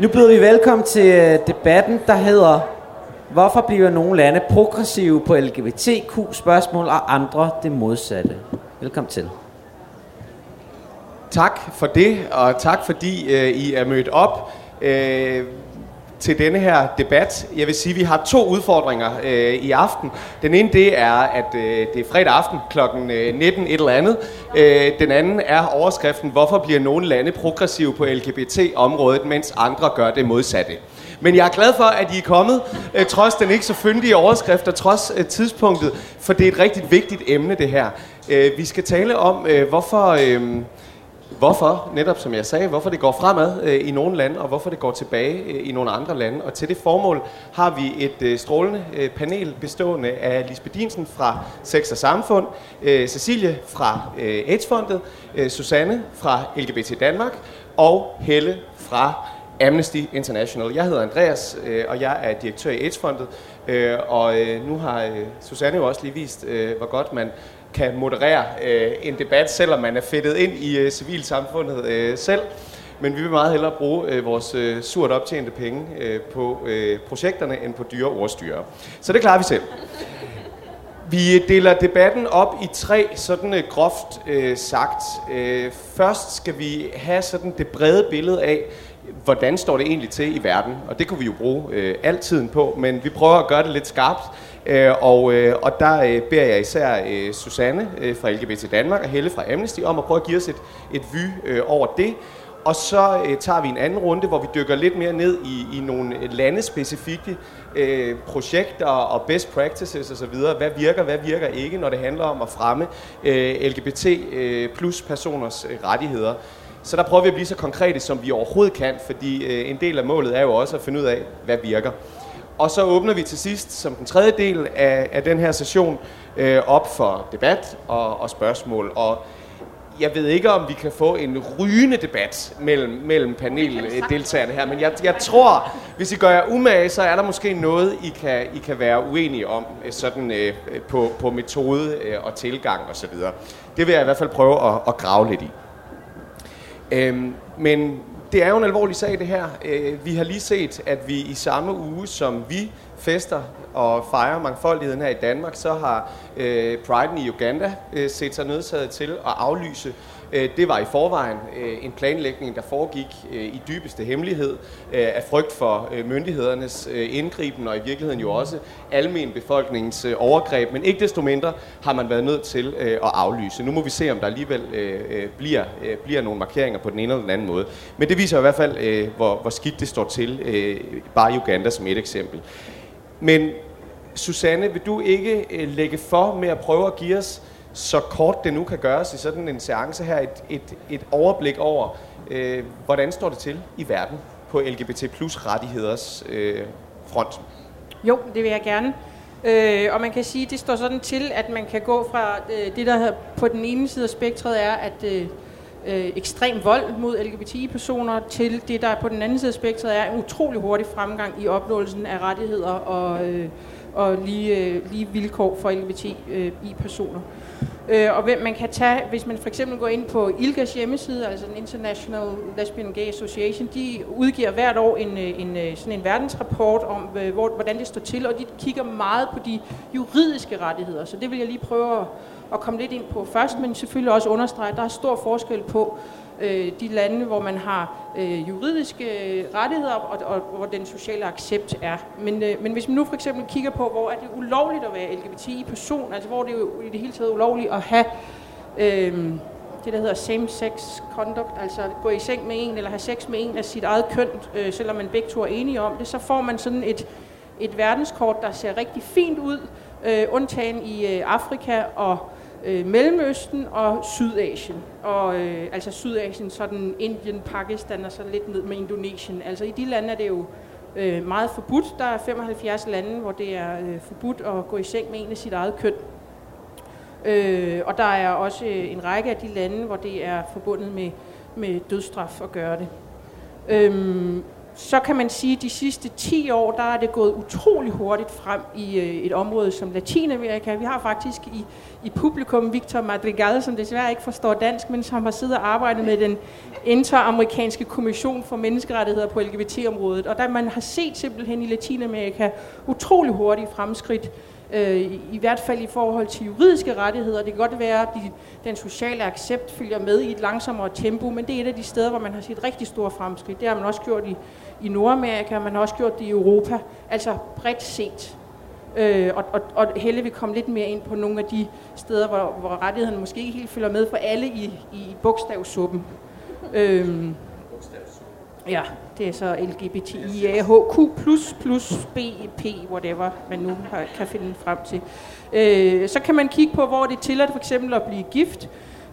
Nu byder vi velkommen til øh, debatten, der hedder Hvorfor bliver nogle lande progressive på LGBTQ-spørgsmål og andre det modsatte? Velkommen til. Tak for det, og tak fordi øh, I er mødt op øh, til denne her debat. Jeg vil sige, at vi har to udfordringer øh, i aften. Den ene det er, at øh, det er fredag aften kl. 19 øh, et eller andet. Øh, den anden er overskriften, hvorfor bliver nogle lande progressive på LGBT-området, mens andre gør det modsatte. Men jeg er glad for, at I er kommet, øh, trods den ikke så fyndige overskrift og trods øh, tidspunktet, for det er et rigtig vigtigt emne, det her. Øh, vi skal tale om, øh, hvorfor... Øh, hvorfor, netop som jeg sagde, hvorfor det går fremad øh, i nogle lande, og hvorfor det går tilbage øh, i nogle andre lande. Og til det formål har vi et øh, strålende øh, panel bestående af Lisbeth Dinsen fra Sex og Samfund, øh, Cecilie fra øh, AIDS-fondet, øh, Susanne fra LGBT Danmark og Helle fra Amnesty International. Jeg hedder Andreas, øh, og jeg er direktør i AIDS-fondet, øh, og øh, nu har øh, Susanne jo også lige vist, øh, hvor godt man kan moderere øh, en debat, selvom man er fedtet ind i øh, civilsamfundet øh, selv. Men vi vil meget hellere bruge øh, vores øh, surt optjente penge øh, på øh, projekterne end på dyre ordstyre. Så det klarer vi selv. Vi deler debatten op i tre sådan øh, groft øh, sagt. Øh, først skal vi have sådan det brede billede af, hvordan står det egentlig til i verden? Og det kunne vi jo bruge øh, al tiden på, men vi prøver at gøre det lidt skarpt. Øh, og, øh, og der øh, beder jeg især øh, Susanne fra LGBT Danmark og Helle fra Amnesty om at prøve at give os et, et vy over det. Og så øh, tager vi en anden runde, hvor vi dykker lidt mere ned i, i nogle landespecifikke øh, projekter og best practices osv. Hvad virker, hvad virker ikke, når det handler om at fremme øh, LGBT øh, plus personers øh, rettigheder. Så der prøver vi at blive så konkrete, som vi overhovedet kan, fordi øh, en del af målet er jo også at finde ud af, hvad virker. Og så åbner vi til sidst, som den tredje del af, af den her session, øh, op for debat og, og spørgsmål. Og jeg ved ikke, om vi kan få en rygende debat mellem, mellem paneldeltagerne her, men jeg, jeg tror, hvis I gør jer umage, så er der måske noget, I kan, I kan være uenige om øh, sådan, øh, på, på metode øh, og tilgang osv. Det vil jeg i hvert fald prøve at, at grave lidt i. Øhm, men det er jo en alvorlig sag, det her. Øh, vi har lige set, at vi i samme uge, som vi fester og fejrer mangfoldigheden her i Danmark, så har øh, Pride i Uganda øh, set sig nødsaget til at aflyse Øh, det var i forvejen øh, en planlægning, der foregik øh, i dybeste hemmelighed af frygt for myndighedernes indgriben og i virkeligheden jo også almen befolkningens overgreb. Men ikke desto mindre har man været nødt til at aflyse. Nu må vi se, om der alligevel bliver, bliver nogle markeringer på den ene eller den anden måde. Men det viser i hvert fald, hvor, hvor skidt det står til, bare i Uganda som et eksempel. Men Susanne, vil du ikke lægge for med at prøve at give os så kort det nu kan gøres i sådan en seance her, et, et, et overblik over, øh, hvordan står det til i verden på LGBT plus rettigheders øh, front? Jo, det vil jeg gerne. Øh, og man kan sige, at det står sådan til, at man kan gå fra øh, det, der på den ene side af spektret er, at øh, øh, ekstrem vold mod LGBTI-personer, til det, der på den anden side af spektret er en utrolig hurtig fremgang i opnåelsen af rettigheder og, øh, og lige, øh, lige vilkår for LGBTI-personer. Øh, øh, og hvem man kan tage, hvis man for eksempel går ind på ILGAs hjemmeside, altså den International Lesbian Gay Association, de udgiver hvert år en, øh, en, øh, sådan en verdensrapport om, hvor, hvordan det står til, og de kigger meget på de juridiske rettigheder. Så det vil jeg lige prøve at, at komme lidt ind på først, men selvfølgelig også understrege, at der er stor forskel på, øh, de lande, hvor man har øh, juridiske øh, rettigheder, og, og hvor den sociale accept er. Men, øh, men hvis man nu for eksempel kigger på, hvor er det ulovligt at være LGBTI-person, altså hvor det er jo i det hele taget ulovligt at have øh, det, der hedder same-sex conduct, altså gå i seng med en, eller have sex med en af sit eget køn, øh, selvom man begge to er enige om det, så får man sådan et, et verdenskort, der ser rigtig fint ud, øh, undtagen i øh, Afrika og øh, Mellemøsten og Sydasien. Og øh, altså Sydasien, sådan Indien, Pakistan og så lidt ned med Indonesien. Altså i de lande er det jo øh, meget forbudt. Der er 75 lande, hvor det er øh, forbudt at gå i seng med en af sit eget køn. Øh, og der er også øh, en række af de lande, hvor det er forbundet med, med dødsstraf at gøre det. Øhm, så kan man sige, at de sidste 10 år, der er det gået utrolig hurtigt frem i øh, et område som Latinamerika. Vi har faktisk i, i publikum Victor Madrigal, som desværre ikke forstår dansk, men som har siddet og arbejdet med den interamerikanske kommission for menneskerettigheder på LGBT-området. Og der man har set simpelthen i Latinamerika utrolig hurtige fremskridt øh, i, i hvert fald i forhold til juridiske rettigheder. Det kan godt være, at de, den sociale accept følger med i et langsommere tempo, men det er et af de steder, hvor man har set rigtig store fremskridt. Det har man også gjort i, i Nordamerika, man har også gjort det i Europa, altså bredt set. Øh, og, og, og Helle vil komme lidt mere ind på nogle af de steder, hvor, hvor rettighederne måske ikke helt følger med for alle i, i bogstavsuppen. Øh, ja, det er så LGBTIAHQ++, BEP, whatever man nu har, kan finde frem til. Øh, så kan man kigge på, hvor det er tilladt for eksempel at blive gift.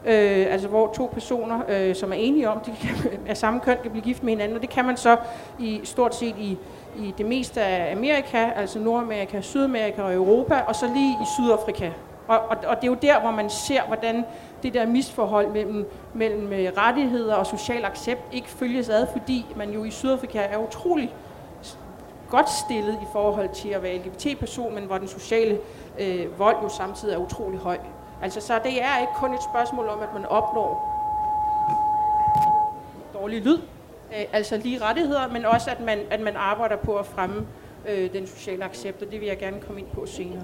Øh, altså hvor to personer, øh, som er enige om, de kan, er samme køn, kan blive gift med hinanden. Og det kan man så i stort set i, i det meste af Amerika, altså Nordamerika, Sydamerika og Europa, og så lige i Sydafrika. Og, og, og det er jo der, hvor man ser, hvordan det der misforhold mellem, mellem øh, rettigheder og social accept ikke følges ad, fordi man jo i Sydafrika er utrolig godt stillet i forhold til at være LGBT-person, men hvor den sociale øh, vold jo samtidig er utrolig høj. Altså, så det er ikke kun et spørgsmål om, at man opnår dårlig lyd, øh, altså lige rettigheder, men også at man, at man arbejder på at fremme øh, den sociale accept, og det vil jeg gerne komme ind på senere.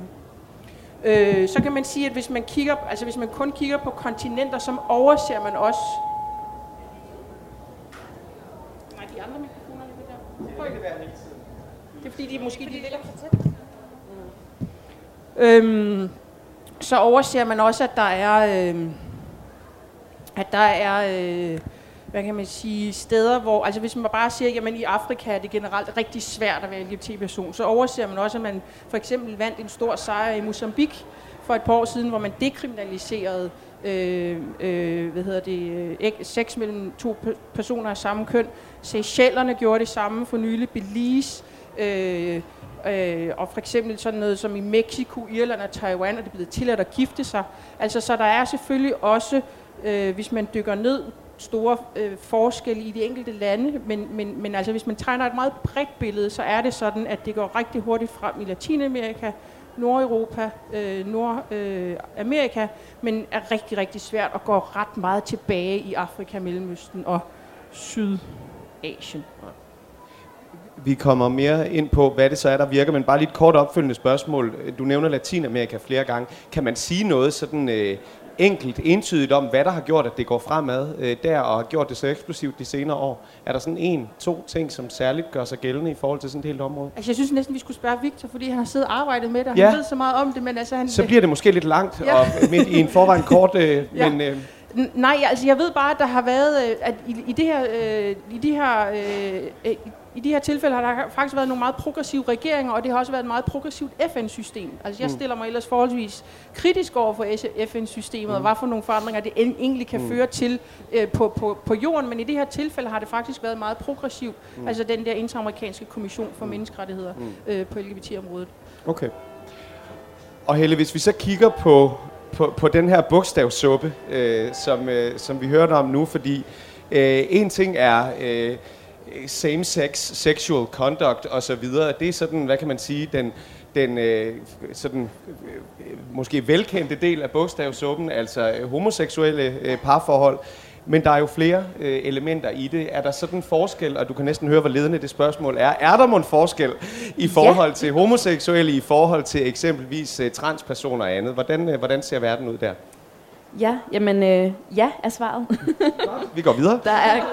Øh, så kan man sige, at hvis man, kigger, altså hvis man kun kigger på kontinenter, så overser man også... Nej, de andre mikrofoner er det der. Det er fordi, de måske de ligger for tæt. Øhm, så overser man også, at der er, øh, at der er, øh, hvad kan man sige, steder, hvor, altså hvis man bare siger, jamen i Afrika er det generelt rigtig svært at være LGBT-person, så overser man også, at man for eksempel vandt en stor sejr i Mozambique for et par år siden, hvor man dekriminaliserede øh, øh, hvad hedder det, øh, sex mellem to personer af samme køn. Seychellerne gjorde det samme for nylig, Belize, øh, Øh, og for eksempel sådan noget som i Mexico, Irland og Taiwan er det blevet tilladt at gifte sig. Altså, så der er selvfølgelig også, øh, hvis man dykker ned, store øh, forskelle i de enkelte lande, men, men, men altså, hvis man tegner et meget bredt billede, så er det sådan, at det går rigtig hurtigt frem i Latinamerika, Nordeuropa, øh, Nordamerika, øh, men er rigtig, rigtig svært at gå ret meget tilbage i Afrika, Mellemøsten og Sydasien. Vi kommer mere ind på, hvad det så er, der virker, men bare lige et kort opfølgende spørgsmål. Du nævner Latinamerika flere gange. Kan man sige noget sådan øh, enkelt, entydigt om, hvad der har gjort, at det går fremad øh, der, og har gjort det så eksplosivt de senere år? Er der sådan en, to ting, som særligt gør sig gældende i forhold til sådan et helt område? Altså, jeg synes næsten, vi skulle spørge Victor, fordi han har siddet og arbejdet med det, og ja. han ved så meget om det, men altså... Han, så bliver det måske lidt langt, ja. og midt i en forvejen kort, øh, ja. men... Øh, Nej, altså jeg ved bare, at der har været, øh, at i, i det her, øh, i de her, øh, øh i de her tilfælde har der faktisk været nogle meget progressive regeringer, og det har også været et meget progressivt FN-system. Altså jeg mm. stiller mig ellers forholdsvis kritisk over for FN-systemet, mm. og hvad for nogle forandringer det egentlig kan mm. føre til øh, på, på, på jorden, men i det her tilfælde har det faktisk været meget progressivt, mm. altså den der interamerikanske kommission for mm. menneskerettigheder mm. øh, på LGBT-området. Okay. Og Helle, hvis vi så kigger på, på, på den her bogstavsuppe, øh, som, øh, som vi hørte om nu, fordi øh, en ting er... Øh, same-sex, sexual conduct osv. Det er sådan, hvad kan man sige, den, den øh, sådan, øh, måske velkendte del af bogstavsuppen, altså øh, homoseksuelle øh, parforhold. Men der er jo flere øh, elementer i det. Er der sådan en forskel, og du kan næsten høre, hvor ledende det spørgsmål er. Er der en forskel i forhold ja. til homoseksuelle, i forhold til eksempelvis øh, transpersoner og andet? Hvordan, øh, hvordan ser verden ud der? Ja, jamen øh, ja er svaret. Vi går videre. Der er,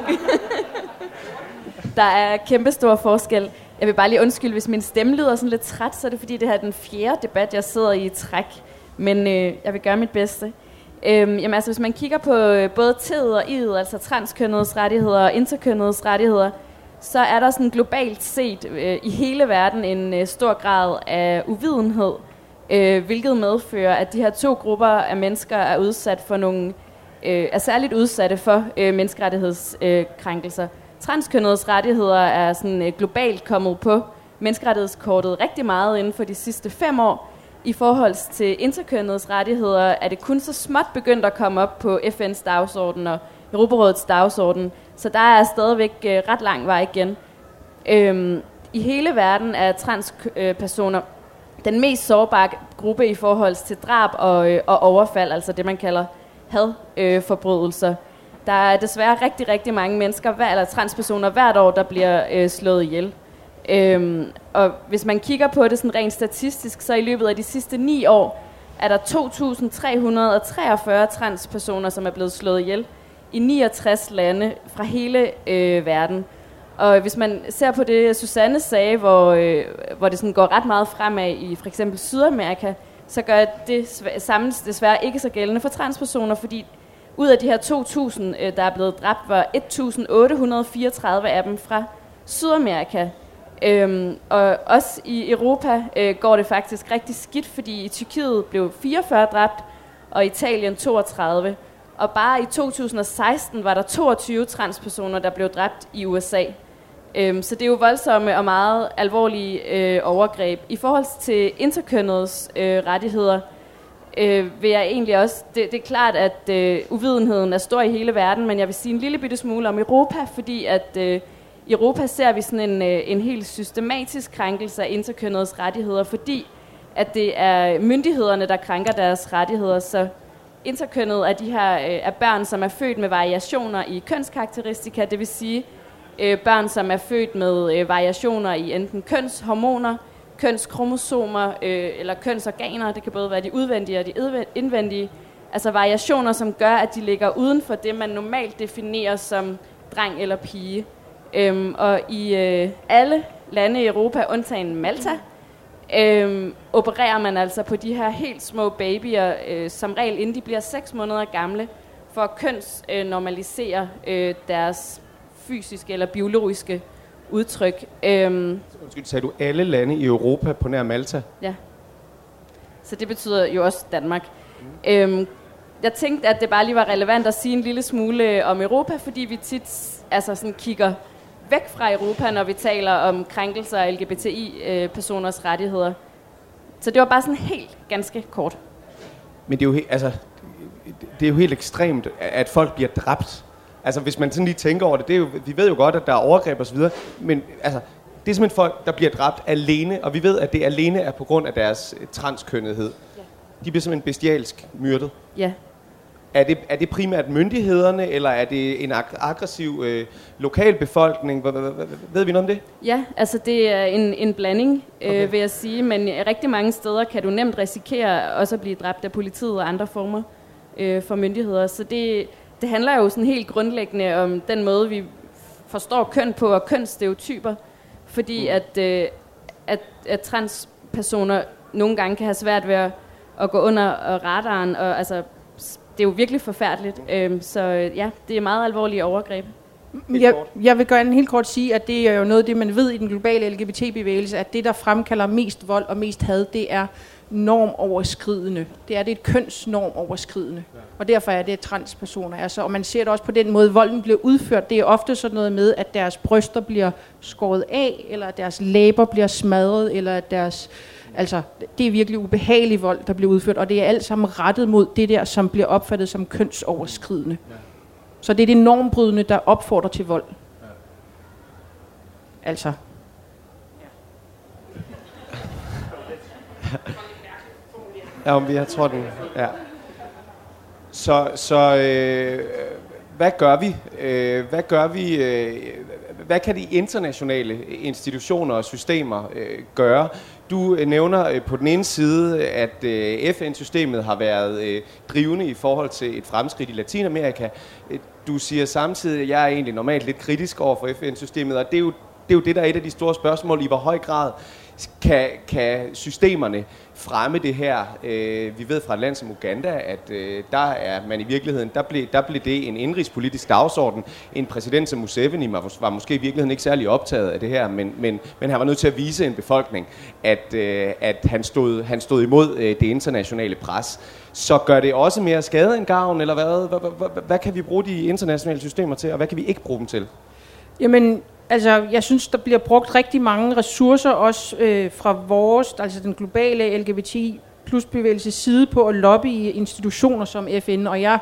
der er kæmpe stor forskel. Jeg vil bare lige undskylde, hvis min stemme lyder sådan lidt træt, så er det fordi, det her er den fjerde debat, jeg sidder i i træk. Men øh, jeg vil gøre mit bedste. Øhm, jamen altså, hvis man kigger på øh, både tid og id, altså transkønnedes rettigheder og interkønnedes rettigheder, så er der sådan globalt set øh, i hele verden en øh, stor grad af uvidenhed, øh, hvilket medfører, at de her to grupper af mennesker er udsat for nogle, øh, er særligt udsatte for øh, menneskerettighedskrænkelser. Øh, transkønnedes rettigheder er sådan øh, globalt kommet på menneskerettighedskortet rigtig meget inden for de sidste fem år. I forhold til interkønnedes rettigheder er det kun så småt begyndt at komme op på FN's dagsorden og Europarådets dagsorden, så der er stadigvæk øh, ret lang vej igen. Øhm, I hele verden er transpersoner den mest sårbare gruppe i forhold til drab og, øh, og overfald, altså det man kalder hadforbrydelser. Øh, der er desværre rigtig, rigtig mange mennesker, hver, eller transpersoner hvert år, der bliver øh, slået ihjel. Øhm, og hvis man kigger på det sådan rent statistisk, så i løbet af de sidste ni år, er der 2.343 transpersoner, som er blevet slået ihjel i 69 lande fra hele øh, verden. Og hvis man ser på det, Susanne sagde, hvor, øh, hvor det sådan går ret meget fremad i for eksempel Sydamerika, så gør det samme desværre ikke så gældende for transpersoner, fordi ud af de her 2.000, øh, der er blevet dræbt, var 1.834 af dem fra Sydamerika. Øhm, og også i Europa øh, går det faktisk rigtig skidt, fordi i Tyrkiet blev 44 dræbt, og i Italien 32. Og bare i 2016 var der 22 transpersoner, der blev dræbt i USA. Øhm, så det er jo voldsomme og meget alvorlige øh, overgreb. I forhold til interkønnedes øh, rettigheder, øh, vil jeg egentlig også... Det, det er klart, at øh, uvidenheden er stor i hele verden, men jeg vil sige en lille bitte smule om Europa, fordi at øh, i Europa ser vi sådan en, øh, en helt systematisk krænkelse af interkønnedes rettigheder, fordi at det er myndighederne, der krænker deres rettigheder, så interkønnet er de her øh, er børn, som er født med variationer i kønskarakteristika, det vil sige øh, børn, som er født med øh, variationer i enten kønshormoner, kønskromosomer øh, eller kønsorganer. Det kan både være de udvendige og de indvendige. Altså variationer, som gør, at de ligger uden for det, man normalt definerer som dreng eller pige. Øhm, og i øh, alle lande i Europa, undtagen Malta, øhm, opererer man altså på de her helt små babyer, øh, som regel inden de bliver 6 måneder gamle, for at kønsnormalisere øh, deres fysiske eller biologiske udtryk. Øhm, Undskyld, sagde du alle lande i Europa på nær Malta? Ja. Så det betyder jo også Danmark. Mm. Øhm, jeg tænkte, at det bare lige var relevant at sige en lille smule om Europa, fordi vi tit altså sådan kigger væk fra Europa, når vi taler om krænkelser af LGBTI-personers rettigheder. Så det var bare sådan helt ganske kort. Men det er jo, helt, altså, det er jo helt ekstremt, at folk bliver dræbt Altså hvis man sådan lige tænker over det, det er jo, vi ved jo godt, at der er overgreb osv., men altså, det er simpelthen folk, der bliver dræbt alene, og vi ved, at det alene er på grund af deres øh, transkønnethed. Ja. De bliver simpelthen bestialsk myrdet. Ja. Er det, er det primært myndighederne, eller er det en ag- aggressiv øh, lokalbefolkning? Ved vi noget om det? Ja, altså det er en, en blanding, øh, okay. vil jeg sige. Men rigtig mange steder kan du nemt risikere også at blive dræbt af politiet og andre former øh, for myndigheder. Så det, det handler jo sådan helt grundlæggende om den måde, vi forstår køn på og kønsstereotyper. Fordi mm. at, øh, at, at transpersoner nogle gange kan have svært ved at, at gå under radaren. Og, altså, det er jo virkelig forfærdeligt. Øhm, så øh, ja, det er meget alvorlige overgreb. Mm, mm, jeg, jeg vil gerne helt kort sige, at det er jo noget af det, man ved i den globale LGBT-bevægelse, at det, der fremkalder mest vold og mest had, det er normoverskridende. Det er det et kønsnormoverskridende. Ja. Og derfor er det transpersoner. Altså, og man ser det også på den måde, volden bliver udført. Det er ofte sådan noget med, at deres bryster bliver skåret af, eller at deres læber bliver smadret, eller at deres... Altså, det er virkelig ubehagelig vold, der bliver udført, og det er alt sammen rettet mod det der, som bliver opfattet som kønsoverskridende. Ja. Så det er det normbrydende, der opfordrer til vold. Ja. Altså. Ja, om vi har tror den. Ja. Så, så øh, hvad gør vi? Øh, hvad gør vi? Øh, hvad kan de internationale institutioner og systemer øh, gøre? Du øh, nævner øh, på den ene side, øh, at FN-systemet har været drivende i forhold til et fremskridt i Latinamerika. Du siger samtidig, at jeg er egentlig normalt lidt kritisk over for FN-systemet, og det er jo det, er jo det der er et af de store spørgsmål, i hvor høj grad kan, kan systemerne fremme det her. Øh, vi ved fra et land som Uganda, at øh, der er man i virkeligheden, der blev, der blev det en indrigspolitisk dagsorden. En præsident som Museveni var, var måske i virkeligheden ikke særlig optaget af det her, men, men, men han var nødt til at vise en befolkning, at, øh, at han, stod, han stod imod øh, det internationale pres. Så gør det også mere skade end gavn, eller hvad? Hvad, hvad, hvad, hvad kan vi bruge de internationale systemer til, og hvad kan vi ikke bruge dem til? Jamen, Altså, jeg synes, der bliver brugt rigtig mange ressourcer også øh, fra vores, altså den globale LGBT plus bevægelse side på at lobby i institutioner som FN, og jeg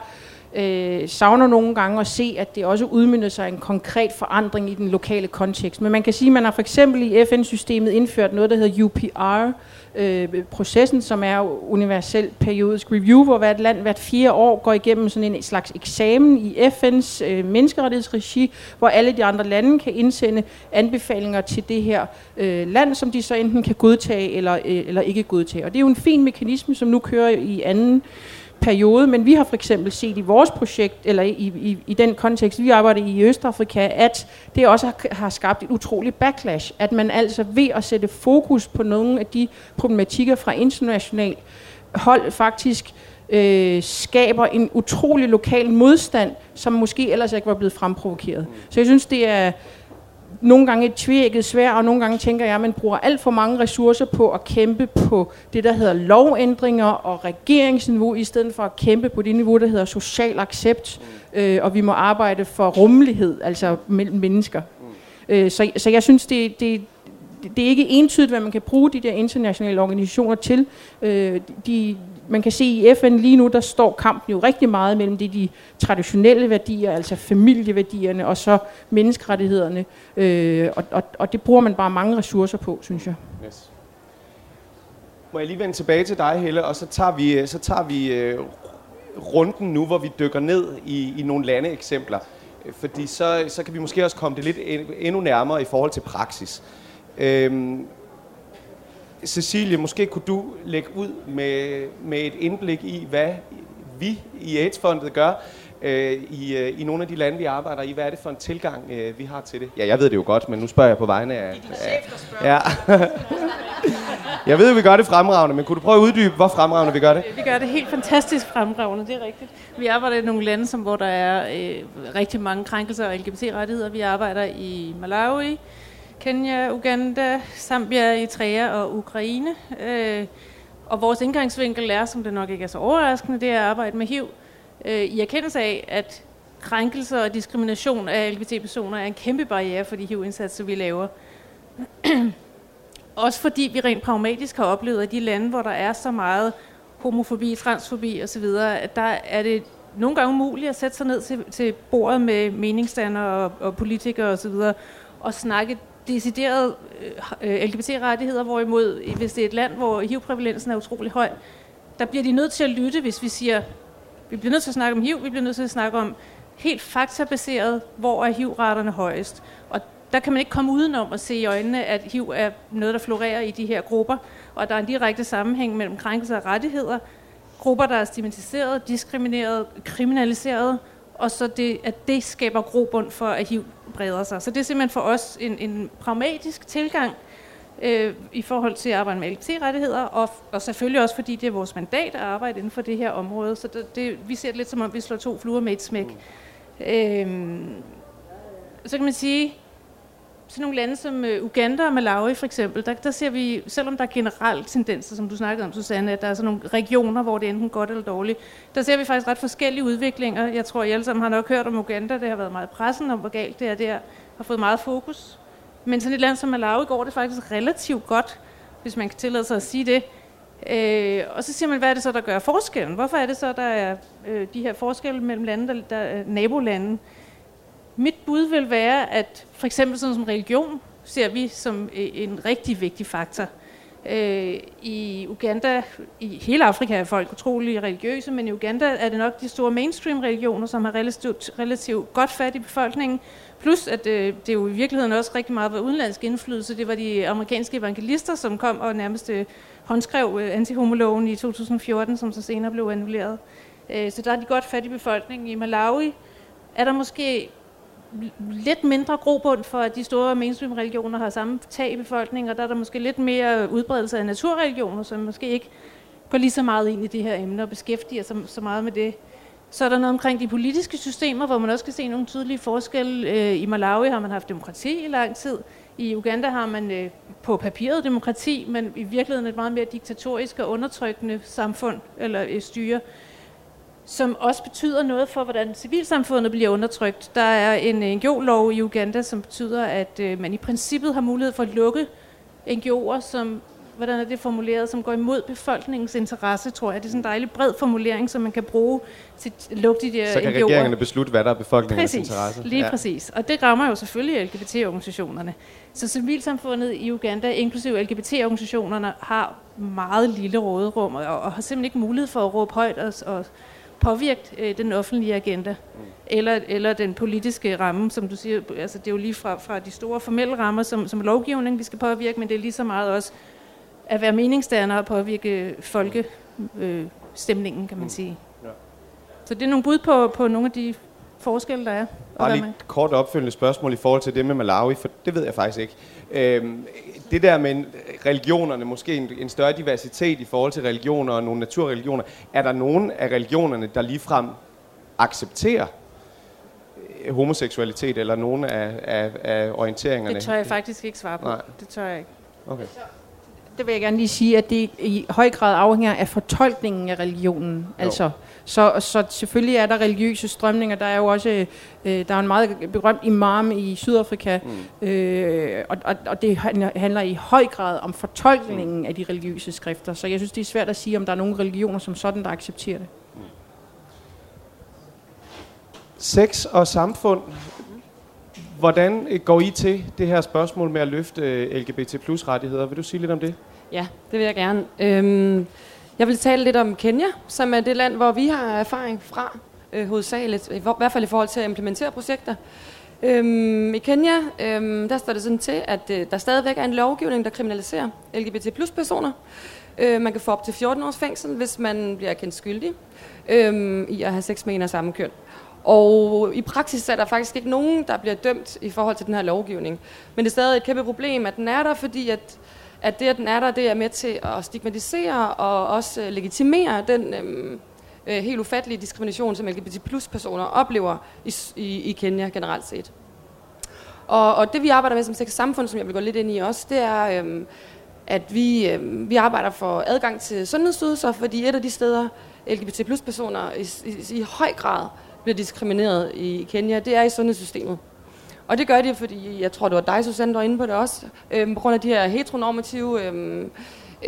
øh, savner nogle gange at se, at det også udmynder sig en konkret forandring i den lokale kontekst. Men man kan sige, at man har for eksempel i FN-systemet indført noget, der hedder UPR, øh, processen, som er universel periodisk review, hvor hvert land hvert fire år går igennem sådan en slags eksamen i FN's øh, menneskerettighedsregi, hvor alle de andre lande kan indsende anbefalinger til det her øh, land, som de så enten kan godtage eller, øh, eller ikke godtage. Og det er jo en fin mekanisme, som nu kører i anden periode, men vi har for eksempel set i vores projekt, eller i, i, i den kontekst, vi arbejder i Østafrika, at det også har, har skabt et utroligt backlash, at man altså ved at sætte fokus på nogle af de problematikker fra international hold faktisk øh, skaber en utrolig lokal modstand, som måske ellers ikke var blevet fremprovokeret. Så jeg synes, det er nogle gange et tvækket svær, og nogle gange tænker jeg, at man bruger alt for mange ressourcer på at kæmpe på det, der hedder lovændringer og regeringsniveau, i stedet for at kæmpe på det niveau, der hedder social accept, øh, og vi må arbejde for rummelighed, altså mellem mennesker. Øh, så, så jeg synes, det, det, det er ikke entydigt, hvad man kan bruge de der internationale organisationer til. Øh, de, man kan se i FN lige nu, der står kampen jo rigtig meget mellem det, de traditionelle værdier, altså familieværdierne, og så menneskerettighederne. Øh, og, og, og det bruger man bare mange ressourcer på, synes jeg. Yes. Må jeg lige vende tilbage til dig, Helle, og så tager vi, øh, så tager vi uh, runden nu, hvor vi dykker ned i, i nogle landeeksempler. Øh, fordi så, så kan vi måske også komme det lidt endnu nærmere i forhold til praksis. Øhm, Cecilie, måske kunne du lægge ud med, med et indblik i, hvad vi i AIDS-fondet gør øh, i, øh, i nogle af de lande, vi arbejder i. Hvad er det for en tilgang, øh, vi har til det? Ja, jeg ved det jo godt, men nu spørger jeg på vegne af... af ja. jeg ved, at vi gør det fremragende, men kunne du prøve at uddybe, hvor fremragende vi gør det? Vi gør det helt fantastisk fremragende, det er rigtigt. Vi arbejder i nogle lande, som, hvor der er øh, rigtig mange krænkelser af LGBT-rettigheder. Vi arbejder i Malawi, Kenya, Uganda, Zambia, Eritrea og Ukraine. Øh, og vores indgangsvinkel er, som det nok ikke er så overraskende, det er at arbejde med HIV øh, i erkendelse af, at krænkelser og diskrimination af LGBT-personer er en kæmpe barriere for de HIV-indsatser, vi laver. Også fordi vi rent pragmatisk har oplevet, at de lande, hvor der er så meget homofobi, transfobi osv., at der er det nogle gange umuligt at sætte sig ned til, til bordet med meningsstandere og, og politikere osv., og snakke decideret øh, øh LGBT-rettigheder, hvorimod hvis det er et land, hvor HIV-prævalensen er utrolig høj, der bliver de nødt til at lytte, hvis vi siger, vi bliver nødt til at snakke om HIV, vi bliver nødt til at snakke om helt faktabaseret, hvor er HIV-raterne højest. Og der kan man ikke komme udenom at se i øjnene, at HIV er noget, der florerer i de her grupper, og der er en direkte sammenhæng mellem krænkelser af rettigheder, grupper, der er stigmatiseret, diskrimineret, kriminaliseret, og så det, at det skaber grobund for, at HIV breder sig. Så det er simpelthen for os en, en pragmatisk tilgang øh, i forhold til at arbejde med LGBT-rettigheder, og, og selvfølgelig også fordi det er vores mandat at arbejde inden for det her område. Så det, det, vi ser det lidt som om, vi slår to fluer med et smæk. Mm. Øh, så kan man sige, sådan nogle lande som øh, Uganda og Malawi for eksempel, der, der ser vi, selvom der er generelt tendenser, som du snakkede om, Susanne, at der er sådan nogle regioner, hvor det er enten godt eller dårligt, der ser vi faktisk ret forskellige udviklinger. Jeg tror, I alle sammen har nok hørt om Uganda, det har været meget pressen om, hvor galt det er der, har fået meget fokus. Men sådan et land som Malawi går det faktisk relativt godt, hvis man kan tillade sig at sige det. Øh, og så siger man, hvad er det så, der gør forskellen? Hvorfor er det så, der er øh, de her forskelle mellem lande, der, der er nabolande? Mit bud vil være, at for eksempel sådan som religion ser vi som øh, en rigtig vigtig faktor. Øh, I Uganda, i hele Afrika er folk utrolig religiøse, men i Uganda er det nok de store mainstream religioner, som har relativt, relativt godt fat i befolkningen. Plus, at øh, det jo i virkeligheden også rigtig meget var udenlandsk indflydelse. Det var de amerikanske evangelister, som kom og nærmest øh, håndskrev øh, antihomologen i 2014, som så senere blev annulleret. så der er de godt fat i befolkningen. I Malawi er der måske lidt mindre grobund for, at de store mainstream-religioner har samme tag i befolkningen, og der er der måske lidt mere udbredelse af naturreligioner, som måske ikke går lige så meget ind i de her emner og beskæftiger sig så meget med det. Så er der noget omkring de politiske systemer, hvor man også kan se nogle tydelige forskelle. Øh, I Malawi har man haft demokrati i lang tid. I Uganda har man øh, på papiret demokrati, men i virkeligheden et meget mere diktatorisk og undertrykkende samfund eller øh, styre som også betyder noget for, hvordan civilsamfundet bliver undertrykt. Der er en NGO-lov i Uganda, som betyder, at øh, man i princippet har mulighed for at lukke NGO'er, som hvordan er det formuleret, som går imod befolkningens interesse, tror jeg. Det er sådan en dejlig bred formulering, som man kan bruge til at lukke de der Så kan NGO'er. regeringerne beslutte, hvad der er befolkningens Præcis, interesse. lige ja. præcis. Og det rammer jo selvfølgelig LGBT-organisationerne. Så civilsamfundet i Uganda, inklusive LGBT-organisationerne, har meget lille råderum, og, og har simpelthen ikke mulighed for at råbe højt og, og påvirke øh, den offentlige agenda, mm. eller, eller den politiske ramme, som du siger. Altså, det er jo lige fra, fra de store formelle rammer, som, som lovgivning, vi skal påvirke, men det er lige så meget også at være meningsdanner og påvirke folkestemningen, øh, kan man sige. Ja. Så det er nogle bud på, på nogle af de forskelle, der er. Bare lige et kort opfølgende spørgsmål i forhold til det med Malawi, for det ved jeg faktisk ikke. Øhm, det der med religionerne, måske en, en større diversitet i forhold til religioner og nogle naturreligioner, er der nogen af religionerne, der ligefrem accepterer øh, homoseksualitet, eller nogen af, af, af orienteringerne? Det tør jeg faktisk ikke svare på. Nej. Det tør jeg ikke. Okay. Det vil jeg gerne lige sige, at det i høj grad afhænger af fortolkningen af religionen. Altså, så, så selvfølgelig er der religiøse strømninger. Der er jo også øh, der er en meget berømt imam i Sydafrika, mm. øh, og, og, og det handler- i høj grad om fortolkningen mm. af de religiøse skrifter. Så jeg synes, det er svært at sige, om der er nogle religioner som sådan, der accepterer det. Sex og samfund. Hvordan øh, går I til det her spørgsmål med at løfte øh, LGBT plus rettigheder? Vil du sige lidt om det? Ja, det vil jeg gerne. Øhm, jeg vil tale lidt om Kenya, som er det land, hvor vi har erfaring fra, øh, hovedsageligt, i, hvert fald i forhold til at implementere projekter. Øhm, I Kenya, øhm, der står det sådan til, at øh, der stadigvæk er en lovgivning, der kriminaliserer LGBT plus personer. Øh, man kan få op til 14 års fængsel, hvis man bliver kendt skyldig øh, i at have sex med en af samme køn. Og i praksis er der faktisk ikke nogen, der bliver dømt i forhold til den her lovgivning. Men det er stadig et kæmpe problem, at den er der, fordi at, at det, at den er der, det er med til at stigmatisere og også øh, legitimere den øhm, øh, helt ufattelige diskrimination, som LGBT plus personer oplever i, i, i Kenya generelt set. Og, og det vi arbejder med som sex samfund, som jeg vil gå lidt ind i også, det er, øhm, at vi, øhm, vi arbejder for adgang til sundhedsydelser, fordi et af de steder, LGBT plus personer i, i, i høj grad bliver diskrimineret i Kenya, det er i sundhedssystemet. Og det gør de, fordi jeg tror, det var dig, Susanne, der var inde på det også, øhm, på grund af de her heteronormative øhm,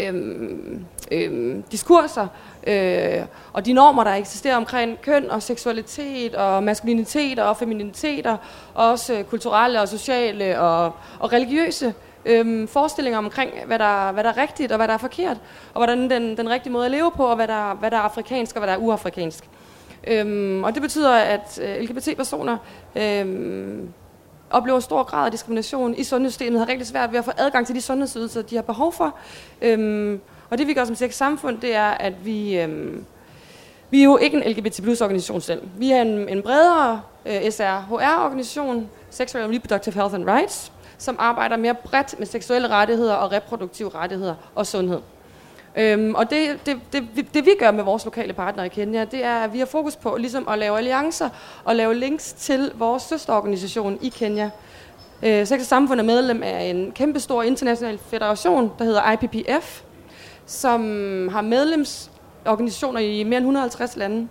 øhm, øhm, diskurser øh, og de normer, der eksisterer omkring køn og seksualitet og maskulinitet og femininiteter, og også øh, kulturelle og sociale og, og religiøse øhm, forestillinger omkring, hvad der, hvad der er rigtigt og hvad der er forkert, og hvordan den, den rigtige måde at leve på, og hvad der, hvad der er afrikansk og hvad der er uafrikansk. Øhm, og det betyder, at øh, LGBT-personer øhm, oplever stor grad af diskrimination i sundhedssystemet, har rigtig svært ved at få adgang til de sundhedsydelser, de har behov for. Øhm, og det vi gør som sex samfund, det er, at vi, øhm, vi er jo ikke en LGBT plus organisation selv. Vi er en, en bredere øh, SRHR-organisation, Sexual and Reproductive Health and Rights, som arbejder mere bredt med seksuelle rettigheder og reproduktive rettigheder og sundhed. Øhm, og det, det, det, vi- det vi gør med vores lokale partnere i Kenya, det er, at vi har fokus på ligesom at lave alliancer og lave links til vores søsterorganisation i Kenya. Øh, Sex og Samfund er medlem af en kæmpestor international federation, der hedder IPPF, som har medlemsorganisationer i mere end 150 lande.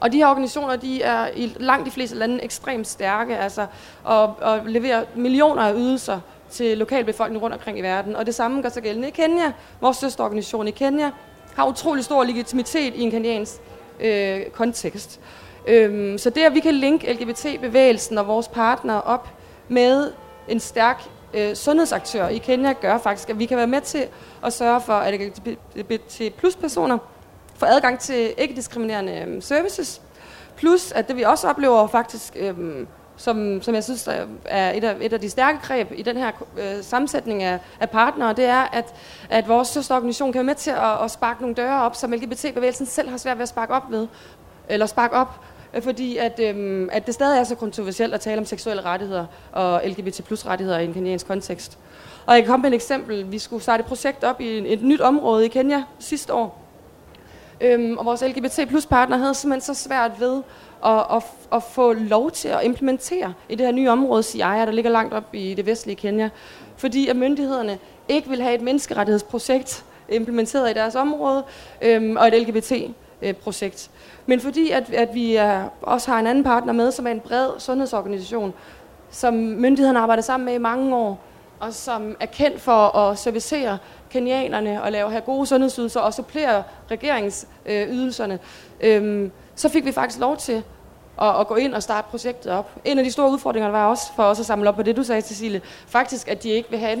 Og de her organisationer, de er i langt de fleste lande ekstremt stærke, altså, og, og leverer millioner af ydelser til lokalbefolkningen rundt omkring i verden. Og det samme gør sig gældende i Kenya. Vores søsterorganisation i Kenya har utrolig stor legitimitet i en kenyansk øh, kontekst. Øhm, så det, at vi kan linke LGBT-bevægelsen og vores partnere op med en stærk øh, sundhedsaktør i Kenya, gør faktisk, at vi kan være med til at sørge for, at LGBT plus personer får adgang til ikke-diskriminerende øh, services. Plus, at det vi også oplever faktisk, Øh, som, som jeg synes der er et af, et af de stærke greb i den her øh, sammensætning af, af partnere, det er, at, at vores søsterorganisation kan være med til at, at sparke nogle døre op, som LGBT-bevægelsen selv har svært ved at sparke op ved, eller sparke op, øh, fordi at, øhm, at det stadig er så kontroversielt at tale om seksuelle rettigheder og LGBT plus rettigheder i en kenyansk kontekst. Og jeg kan komme med et eksempel. Vi skulle starte et projekt op i et nyt område i Kenya sidste år, Øhm, og vores LGBT plus partner havde simpelthen så svært ved at, at, at få lov til at implementere i det her nye område, Siaya, der ligger langt op i det vestlige Kenya, fordi at myndighederne ikke vil have et menneskerettighedsprojekt implementeret i deres område, øhm, og et LGBT-projekt. Øh, Men fordi at, at vi er, også har en anden partner med, som er en bred sundhedsorganisation, som myndighederne arbejder sammen med i mange år, og som er kendt for at servicere kenianerne og lave have gode sundhedsydelser og supplere regeringsydelserne, øhm, så fik vi faktisk lov til at, at gå ind og starte projektet op. En af de store udfordringer var også for os at samle op på det, du sagde, Cecilie. Faktisk, at de ikke vil have et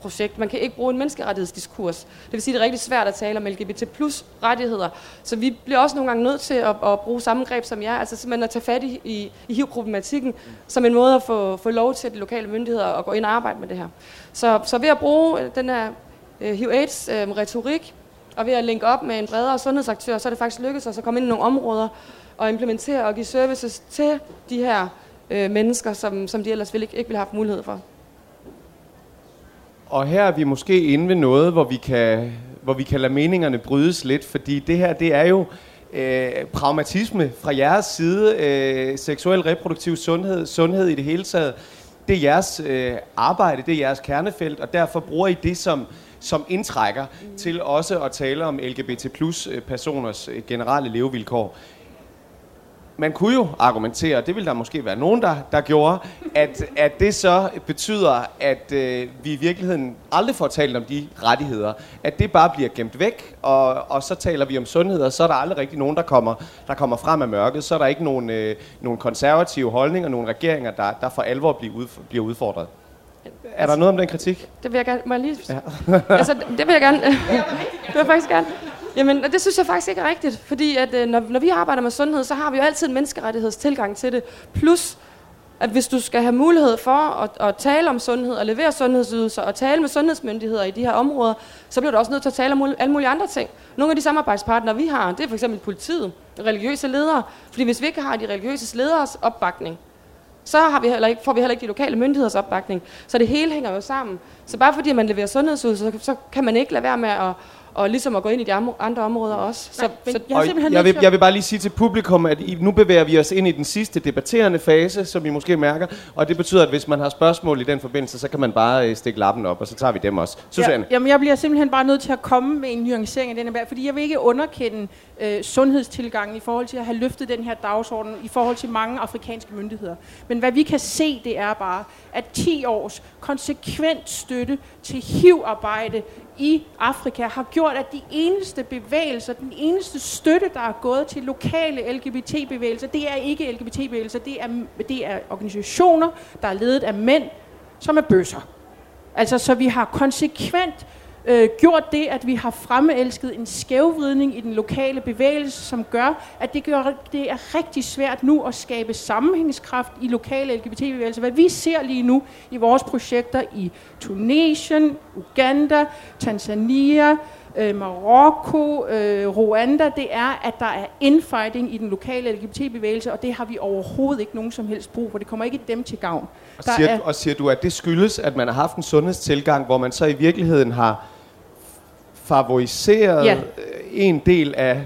projekt. Man kan ikke bruge en menneskerettighedsdiskurs. Det vil sige, at det er rigtig svært at tale om LGBT plus rettigheder. Så vi bliver også nogle gange nødt til at, at bruge samme greb som jer, altså simpelthen at tage fat i, i, i HIV-problematikken, som en måde at få, få lov til de lokale myndigheder at gå ind og arbejde med det her. Så, så ved at bruge den her øh, HIV-AIDS-retorik, øh, og ved at linke op med en bredere sundhedsaktør, så er det faktisk lykkedes os at komme ind i nogle områder, og implementere og give services til de her øh, mennesker, som, som de ellers ville, ikke, ikke ville have haft mulighed for. Og her er vi måske inde ved noget, hvor vi kan, hvor vi kan lade meningerne brydes lidt, fordi det her, det er jo øh, pragmatisme fra jeres side, øh, seksuel reproduktiv sundhed, sundhed i det hele taget. Det er jeres øh, arbejde, det er jeres kernefelt, og derfor bruger I det som, som indtrækker mm. til også at tale om LGBT plus øh, personers øh, generelle levevilkår man kunne jo argumentere, det vil der måske være nogen, der, der gjorde, at, at det så betyder, at øh, vi i virkeligheden aldrig får talt om de rettigheder. At det bare bliver gemt væk, og, og så taler vi om sundhed, og så er der aldrig rigtig nogen, der kommer, der kommer frem af mørket. Så er der ikke nogen, øh, nogen konservative holdninger, nogen regeringer, der, der for alvor bliver, ud, bliver udfordret. Er der noget om den kritik? Det vil jeg gerne. Må jeg lige... Ja. altså, det vil jeg gerne. det vil jeg faktisk gerne. Jamen, det synes jeg faktisk ikke er rigtigt, fordi at, øh, når, når vi arbejder med sundhed, så har vi jo altid en menneskerettighedstilgang til det. Plus, at hvis du skal have mulighed for at, at tale om sundhed og levere sundhedsydelser og tale med sundhedsmyndigheder i de her områder, så bliver du også nødt til at tale om alle mulige andre ting. Nogle af de samarbejdspartnere, vi har, det er for eksempel politiet, religiøse ledere. Fordi hvis vi ikke har de religiøse lederes opbakning, så har vi heller ikke, får vi heller ikke de lokale myndigheders opbakning. Så det hele hænger jo sammen. Så bare fordi man leverer sundhedsydelser, så, så kan man ikke lade være med at, og ligesom at gå ind i de andre områder også. Så, Nej, så, jeg, simpelthen jeg, vil, jeg vil bare lige sige til publikum, at I, nu bevæger vi os ind i den sidste debatterende fase, som I måske mærker, og det betyder, at hvis man har spørgsmål i den forbindelse, så kan man bare øh, stikke lappen op, og så tager vi dem også. Susanne? Ja, jamen, jeg bliver simpelthen bare nødt til at komme med en nuancering af den her, fordi jeg vil ikke underkende øh, sundhedstilgangen i forhold til at have løftet den her dagsorden i forhold til mange afrikanske myndigheder. Men hvad vi kan se, det er bare, at 10 års konsekvent støtte til HIV-arbejde i Afrika har gjort, at de eneste bevægelser, den eneste støtte, der er gået til lokale LGBT-bevægelser, det er ikke LGBT-bevægelser, det er, det er organisationer, der er ledet af mænd, som er bøsser. Altså, så vi har konsekvent øh, gjort det, at vi har fremelsket en skævvridning i den lokale bevægelse, som gør, at det, gør, det er rigtig svært nu at skabe sammenhængskraft i lokale LGBT-bevægelser. Hvad vi ser lige nu i vores projekter i Tunesien, Uganda, Tanzania, øh, Marokko, øh, Rwanda, det er, at der er infighting i den lokale LGBT-bevægelse, og det har vi overhovedet ikke nogen som helst brug for. Det kommer ikke dem til gavn. Og siger, er, og siger du, at det skyldes, at man har haft en sundhedstilgang, hvor man så i virkeligheden har favoriseret ja. en del af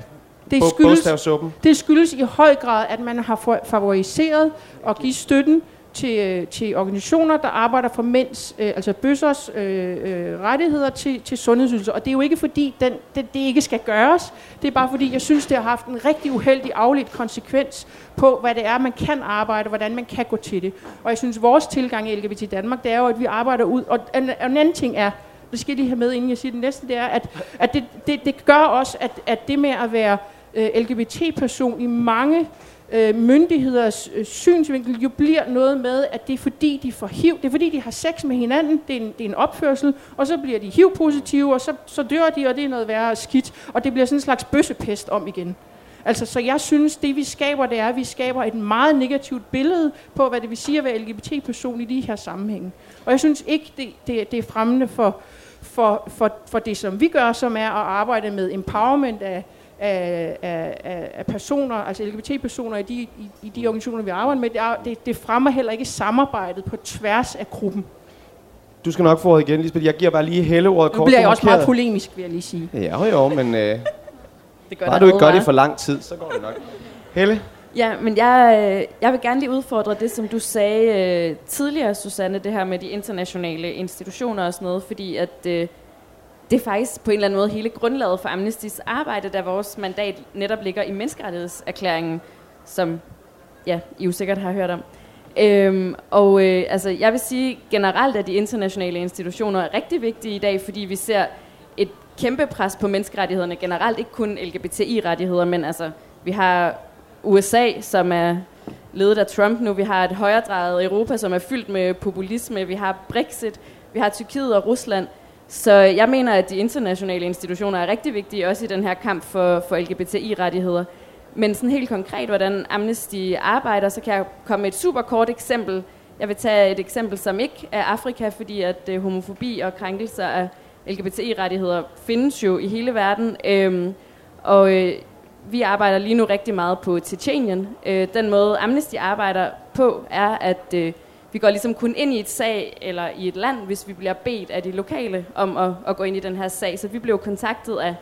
det skyldes, det skyldes i høj grad, at man har favoriseret og give støtten til, øh, til organisationer, der arbejder for mænds, øh, altså bøssers øh, øh, rettigheder til, til sundhedsydelser. Og det er jo ikke fordi, den, det, det ikke skal gøres. Det er bare fordi, jeg synes, det har haft en rigtig uheldig afledt konsekvens på, hvad det er, man kan arbejde, hvordan man kan gå til det. Og jeg synes, vores tilgang i LGBT Danmark, det er jo, at vi arbejder ud. Og en, en anden ting er, det skal jeg lige have med, inden jeg siger det næste, det er, at, at det, det, det gør også, at, at det med at være øh, LGBT-person i mange øh, myndigheders øh, synsvinkel jo bliver noget med, at det er fordi, de får HIV, det er fordi, de har sex med hinanden, det er en, det er en opførsel, og så bliver de HIV-positive, og så, så dør de, og det er noget værre skidt, og det bliver sådan en slags bøssepest om igen. Altså, så jeg synes, det vi skaber, det er, at vi skaber et meget negativt billede på, hvad det vil sige at være LGBT-person i de her sammenhænge. Og jeg synes ikke, det, det, det er fremmende for, for, for, for det, som vi gør, som er at arbejde med empowerment af, af, af, af personer, altså LGBT-personer i de, i, i de organisationer, vi arbejder med, det, er, det, fremmer heller ikke samarbejdet på tværs af gruppen. Du skal nok få ordet igen, Lisbeth. Jeg giver bare lige hele ordet kort. Nu bliver jeg også meget polemisk, vil jeg lige sige. Ja, jo, men øh, det gør bare du ikke gør det for lang tid, så går det nok. Helle? Ja, men jeg, øh, jeg vil gerne lige udfordre det, som du sagde øh, tidligere, Susanne, det her med de internationale institutioner og sådan noget, fordi at øh, det er faktisk på en eller anden måde hele grundlaget for Amnestys arbejde, da vores mandat netop ligger i menneskerettighedserklæringen, som ja, I jo sikkert har hørt om. Øhm, og øh, altså, jeg vil sige generelt, at de internationale institutioner er rigtig vigtige i dag, fordi vi ser et kæmpe pres på menneskerettighederne generelt, ikke kun LGBTI-rettigheder, men altså, vi har USA, som er ledet af Trump nu, vi har et højredrejet Europa, som er fyldt med populisme, vi har Brexit, vi har Tyrkiet og Rusland, så jeg mener, at de internationale institutioner er rigtig vigtige, også i den her kamp for, for LGBTI-rettigheder. Men sådan helt konkret, hvordan Amnesty arbejder, så kan jeg komme med et super kort eksempel. Jeg vil tage et eksempel, som ikke er Afrika, fordi at øh, homofobi og krænkelser af LGBTI-rettigheder findes jo i hele verden. Øhm, og øh, vi arbejder lige nu rigtig meget på Tietjenien. Øh, den måde Amnesty arbejder på er, at øh, vi går ligesom kun ind i et sag eller i et land, hvis vi bliver bedt af de lokale om at, at gå ind i den her sag. Så vi blev kontaktet af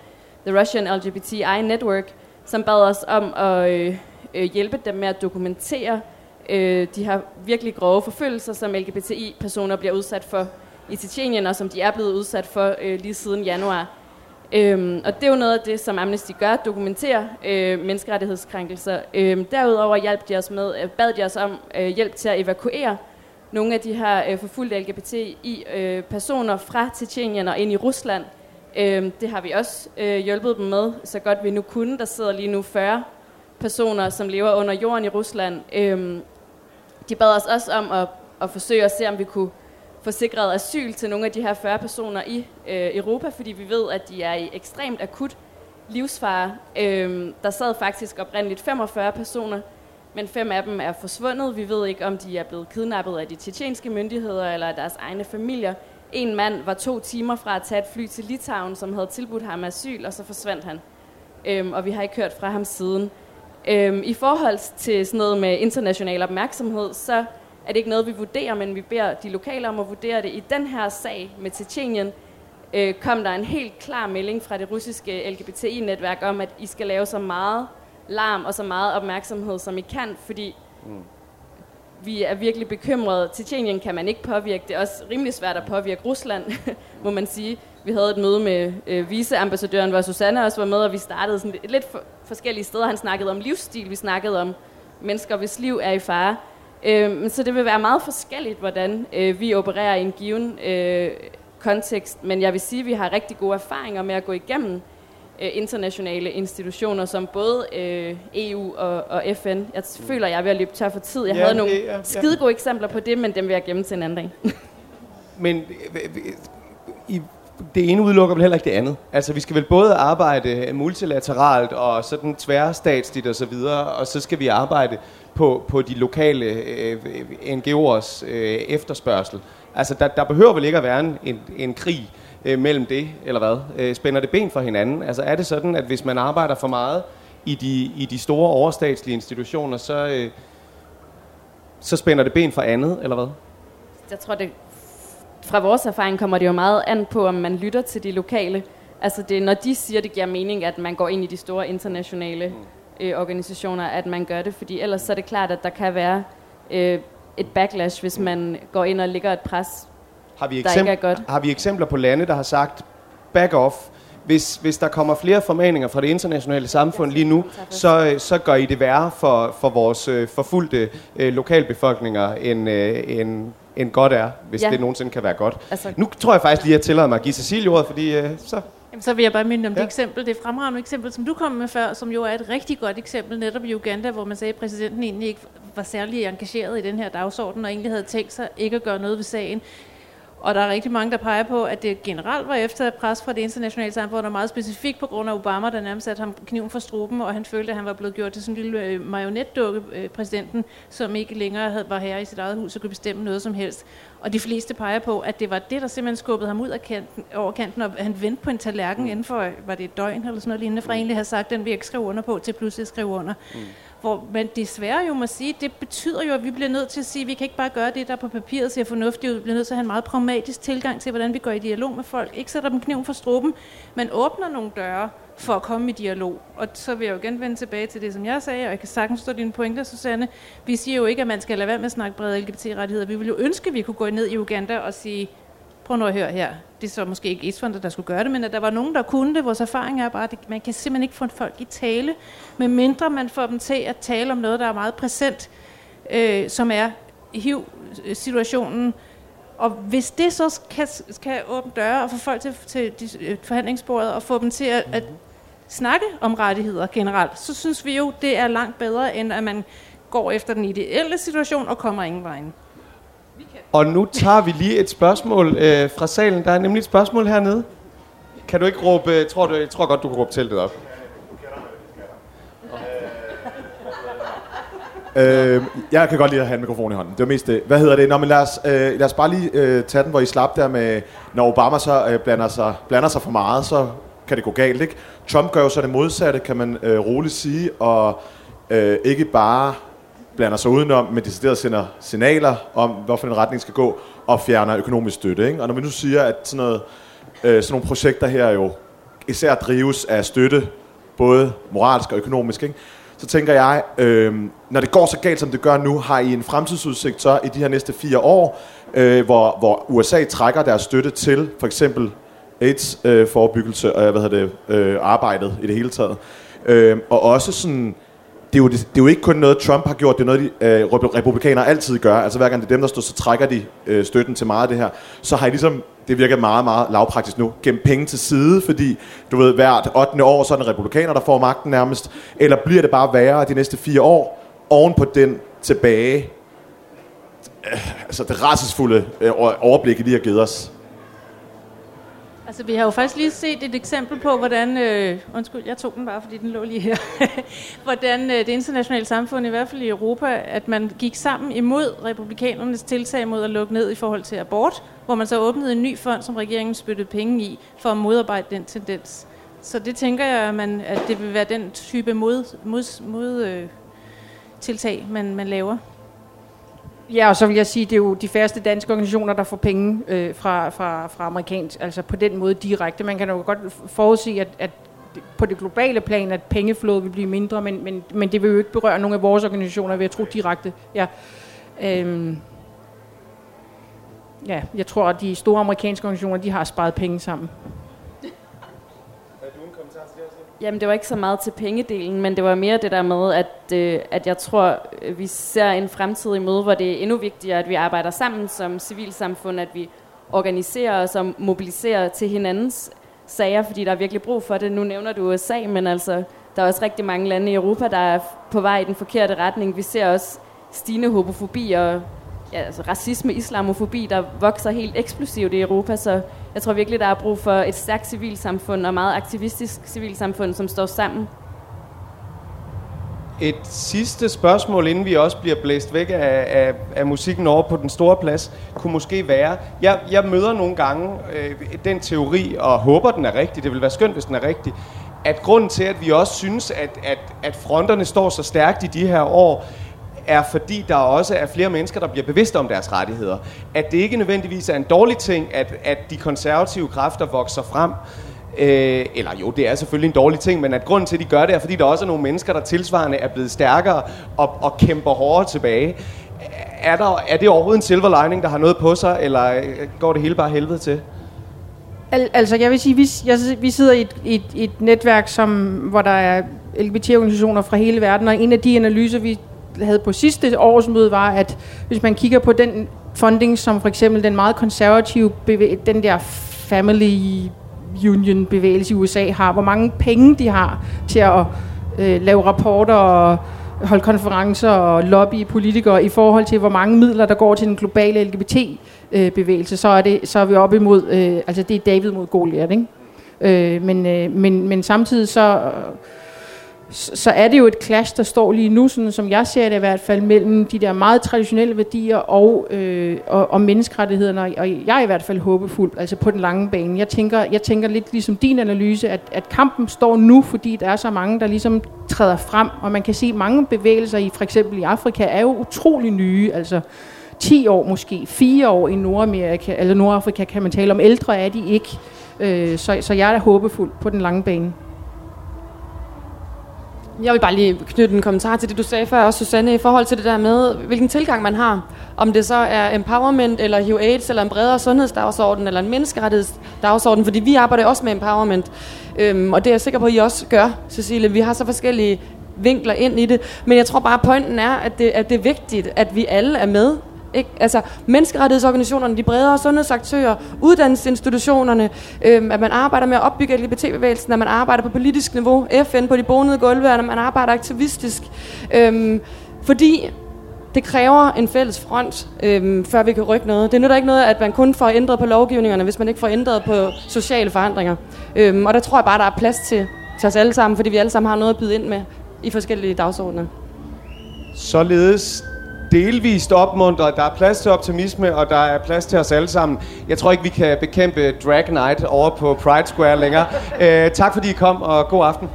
The Russian LGBTI Network, som bad os om at øh, øh, hjælpe dem med at dokumentere øh, de her virkelig grove forfølgelser, som LGBTI-personer bliver udsat for i Tietjenien, og som de er blevet udsat for øh, lige siden januar. Øhm, og det er jo noget af det, som Amnesty gør, dokumenterer øh, menneskerettighedskrænkelser. Øhm, derudover hjalp de os med, øh, bad de os om øh, hjælp til at evakuere nogle af de her øh, forfulgte LGBTI-personer øh, fra Tjetjenien og ind i Rusland. Øhm, det har vi også øh, hjulpet dem med, så godt vi nu kunne. Der sidder lige nu 40 personer, som lever under jorden i Rusland. Øhm, de bad os også om at, at forsøge at se, om vi kunne få sikret asyl til nogle af de her 40 personer i øh, Europa, fordi vi ved, at de er i ekstremt akut livsfare. Øh, der sad faktisk oprindeligt 45 personer, men fem af dem er forsvundet. Vi ved ikke, om de er blevet kidnappet af de tjetjenske myndigheder eller af deres egne familier. En mand var to timer fra at tage et fly til Litauen, som havde tilbudt ham asyl, og så forsvandt han. Øhm, og vi har ikke hørt fra ham siden. Øhm, I forhold til sådan noget med international opmærksomhed, så er det ikke noget, vi vurderer, men vi beder de lokale om at vurdere det. I den her sag med Tjetjenien øh, kom der en helt klar melding fra det russiske LGBTI-netværk om, at I skal lave så meget larm og så meget opmærksomhed, som I kan, fordi mm. vi er virkelig bekymrede. Tjetjenien kan man ikke påvirke. Det er også rimelig svært at påvirke Rusland, må man sige. Vi havde et møde med øh, viceambassadøren, hvor Susanne også var med, og vi startede sådan lidt for, forskellige steder. Han snakkede om livsstil, vi snakkede om mennesker, hvis liv er i fare. Øh, så det vil være meget forskelligt, hvordan øh, vi opererer i en given øh, kontekst. Men jeg vil sige, at vi har rigtig gode erfaringer med at gå igennem øh, internationale institutioner, som både øh, EU og, og FN. Jeg føler, jeg er ved at løbe tør for tid. Jeg ja, havde nogle ja, ja. skide gode eksempler på det, men dem vil jeg gemme til en anden dag. men øh, i, det ene udelukker vel heller ikke det andet. Altså, vi skal vel både arbejde multilateralt og sådan tværstatsligt og så videre, og så skal vi arbejde på, på de lokale øh, NGO'ers øh, efterspørgsel. Altså, der, der behøver vel ikke at være en, en, en krig øh, mellem det, eller hvad? Øh, spænder det ben for hinanden? Altså er det sådan, at hvis man arbejder for meget i de, i de store overstatslige institutioner, så, øh, så spænder det ben for andet, eller hvad? Jeg tror, det fra vores erfaring kommer det jo meget an på, om man lytter til de lokale. Altså det, når de siger, det giver mening, at man går ind i de store internationale mm. Øh, organisationer, at man gør det, fordi ellers så er det klart, at der kan være øh, et backlash, hvis man går ind og lægger et pres har vi, eksempl- er godt. har vi eksempler på lande, der har sagt, back off, hvis, hvis der kommer flere formaninger fra det internationale samfund lige nu, så, så gør I det værre for, for vores øh, forfulgte øh, lokalbefolkninger, end, øh, end, end godt er, hvis ja. det nogensinde kan være godt. Altså, nu tror jeg faktisk lige, at jeg tillader mig at give Cecilie ordet, fordi øh, så... Jamen, så vil jeg bare minde om ja. det eksempel, det fremragende eksempel, som du kom med før, som jo er et rigtig godt eksempel netop i Uganda, hvor man sagde, at præsidenten egentlig ikke var særlig engageret i den her dagsorden, og egentlig havde tænkt sig ikke at gøre noget ved sagen. Og der er rigtig mange, der peger på, at det generelt var efter pres fra det internationale samfund, og meget specifikt på grund af Obama, der nærmest satte ham kniven for struben, og han følte, at han var blevet gjort til sådan en lille øh, marionetdukke, øh, præsidenten, som ikke længere havde, var her i sit eget hus og kunne bestemme noget som helst. Og de fleste peger på, at det var det, der simpelthen skubbede ham ud af kanten, over kanten, og han vendte på en tallerken mm. inden for, var det et døgn eller sådan noget lignende, fra mm. egentlig have sagt, den vil jeg ikke skrive under på, til pludselig skrive under. Mm. Hvor man desværre jo må sige, det betyder jo, at vi bliver nødt til at sige, at vi kan ikke bare gøre det, der på papiret ser fornuftigt ud. Vi bliver nødt til at have en meget pragmatisk tilgang til, hvordan vi går i dialog med folk. Ikke sætter dem kniven for struben, men åbner nogle døre for at komme i dialog. Og så vil jeg jo igen vende tilbage til det, som jeg sagde, og jeg kan sagtens stå dine pointer, Susanne. Vi siger jo ikke, at man skal lade være med at snakke brede LGBT-rettigheder. Vi vil jo ønske, at vi kunne gå ned i Uganda og sige, prøv nu at høre her, det er så måske ikke Eastfront, der skulle gøre det, men at der var nogen, der kunne det. Vores erfaring er bare, at man kan simpelthen ikke få folk i tale, medmindre man får dem til at tale om noget, der er meget præsent, øh, som er HIV-situationen, og hvis det så kan, kan åbne døre og få folk til, til de, øh, forhandlingsbordet og få dem til at, at snakke om rettigheder generelt, så synes vi jo, det er langt bedre, end at man går efter den ideelle situation og kommer ingen vejen. Og nu tager vi lige et spørgsmål øh, fra salen. Der er nemlig et spørgsmål hernede. Kan du ikke råbe, øh, tror du, jeg tror godt, du kan råbe teltet op. Øh, jeg kan godt lide at have en mikrofon i hånden. Det var mest det. Hvad hedder det? Nå, men lad os, øh, lad os bare lige øh, tage den, hvor I slap der med, når Obama så øh, blander, sig, blander sig for meget, så kan det gå galt, ikke? Trump gør jo så det modsatte, kan man øh, roligt sige, og øh, ikke bare blander sig udenom, men decideret sender signaler om, hvorfor en retning skal gå, og fjerner økonomisk støtte. Ikke? Og når vi nu siger, at sådan, noget, øh, sådan nogle projekter her jo især drives af støtte, både moralsk og økonomisk, ikke? så tænker jeg, øh, når det går så galt, som det gør nu, har I en fremtidsudsigt så i de her næste fire år, øh, hvor, hvor USA trækker deres støtte til for eksempel AIDS-forebyggelse øh, og øh, hvad hedder det, øh, arbejdet i det hele taget. Øh, og også sådan, det er, jo, det, det er jo ikke kun noget, Trump har gjort, det er noget, de øh, republikanere altid gør. Altså hver gang det er dem, der står, så trækker de øh, støtten til meget af det her. Så har I ligesom, det virker meget, meget lavpraktisk nu, gemt penge til side, fordi du ved, hvert 8. år, så er det republikaner, der får magten nærmest. Eller bliver det bare værre de næste fire år, oven på den tilbage, øh, altså det rasesfulde øh, overblik, I lige har givet os. Altså, vi har jo faktisk lige set et eksempel på, hvordan... Øh, undskyld, jeg tog den bare, fordi den lå lige her. hvordan øh, det internationale samfund, i hvert fald i Europa, at man gik sammen imod republikanernes tiltag mod at lukke ned i forhold til abort, hvor man så åbnede en ny fond, som regeringen spyttede penge i, for at modarbejde den tendens. Så det tænker jeg, at, man, at det vil være den type mod, mod, mod øh, tiltag, man, man laver. Ja, og så vil jeg sige, det er jo de færreste danske organisationer, der får penge øh, fra, fra, fra amerikansk, altså på den måde direkte. Man kan jo godt forudse, at, at på det globale plan, at pengeflådet vil blive mindre, men, men, men det vil jo ikke berøre nogle af vores organisationer, ved at tro direkte. Ja. Øhm, ja, jeg tror, at de store amerikanske organisationer, de har sparet penge sammen. Jamen, det var ikke så meget til pengedelen, men det var mere det der med, at, øh, at jeg tror, øh, vi ser en fremtid i møde, hvor det er endnu vigtigere, at vi arbejder sammen som civilsamfund, at vi organiserer os og mobiliserer til hinandens sager, fordi der er virkelig brug for det. Nu nævner du USA, men altså, der er også rigtig mange lande i Europa, der er på vej i den forkerte retning. Vi ser også stigende homofobi og ja, altså racisme, islamofobi, der vokser helt eksplosivt i Europa, så jeg tror virkelig, der er brug for et stærkt civilsamfund og meget aktivistisk civilsamfund, som står sammen. Et sidste spørgsmål, inden vi også bliver blæst væk af, af, af musikken over på den store plads, kunne måske være, jeg, jeg møder nogle gange øh, den teori, og håber, den er rigtig, det vil være skønt, hvis den er rigtig, at grunden til, at vi også synes, at, at, at fronterne står så stærkt i de her år, er fordi der også er flere mennesker, der bliver bevidste om deres rettigheder. At det ikke nødvendigvis er en dårlig ting, at, at de konservative kræfter vokser frem. Øh, eller jo, det er selvfølgelig en dårlig ting, men at grunden til, at de gør det, er fordi der også er nogle mennesker, der tilsvarende er blevet stærkere og, og kæmper hårdere tilbage. Er, der, er det overhovedet en silver lining, der har noget på sig, eller øh, går det hele bare helvede til? Al- altså, jeg vil sige, vi, jeg, vi sidder i et, et, et netværk, som, hvor der er LGBT-organisationer fra hele verden, og en af de analyser, vi havde på sidste årsmøde, var, at hvis man kigger på den funding, som for eksempel den meget konservative, bevæ- den der Family Union bevægelse i USA har, hvor mange penge de har til at øh, lave rapporter og holde konferencer og lobby politikere i forhold til, hvor mange midler, der går til den globale LGBT-bevægelse, øh, så er, det, så er vi oppe imod, øh, altså det er David mod Goliath, ikke? Øh, men, øh, men, men samtidig så... Så er det jo et clash, der står lige nu, sådan som jeg ser det i hvert fald, mellem de der meget traditionelle værdier og, øh, og, og menneskerettighederne, og jeg er i hvert fald håbefuld, altså på den lange bane. Jeg tænker, jeg tænker lidt ligesom din analyse, at, at kampen står nu, fordi der er så mange, der ligesom træder frem, og man kan se, at mange bevægelser i for eksempel i Afrika er jo utrolig nye, altså 10 år måske, 4 år i Nordamerika, eller Nordafrika kan man tale om, ældre er de ikke, øh, så, så jeg er da håbefuld på den lange bane. Jeg vil bare lige knytte en kommentar til det, du sagde før, også Susanne, i forhold til det der med, hvilken tilgang man har. Om det så er empowerment, eller HIV AIDS, eller en bredere sundhedsdagsorden, eller en menneskerettighedsdagsorden, fordi vi arbejder også med empowerment. Øhm, og det er jeg sikker på, at I også gør, Cecilie. Vi har så forskellige vinkler ind i det. Men jeg tror bare, at pointen er, at det, at det er vigtigt, at vi alle er med ikke? Altså menneskerettighedsorganisationerne, de bredere sundhedsaktører, uddannelsesinstitutionerne, øhm, at man arbejder med at opbygge LGBT-bevægelsen, at man arbejder på politisk niveau, FN på de bonede gulve, at man arbejder aktivistisk. Øhm, fordi det kræver en fælles front, øhm, før vi kan rykke noget. Det nytter ikke noget, at man kun får ændret på lovgivningerne, hvis man ikke får ændret på sociale forandringer. Øhm, og der tror jeg bare, der er plads til, til os alle sammen, fordi vi alle sammen har noget at byde ind med i forskellige dagsordner. Således delvist opmuntret. Der er plads til optimisme, og der er plads til os alle sammen. Jeg tror ikke, vi kan bekæmpe Drag Night over på Pride Square længere. Øh, tak fordi I kom, og god aften.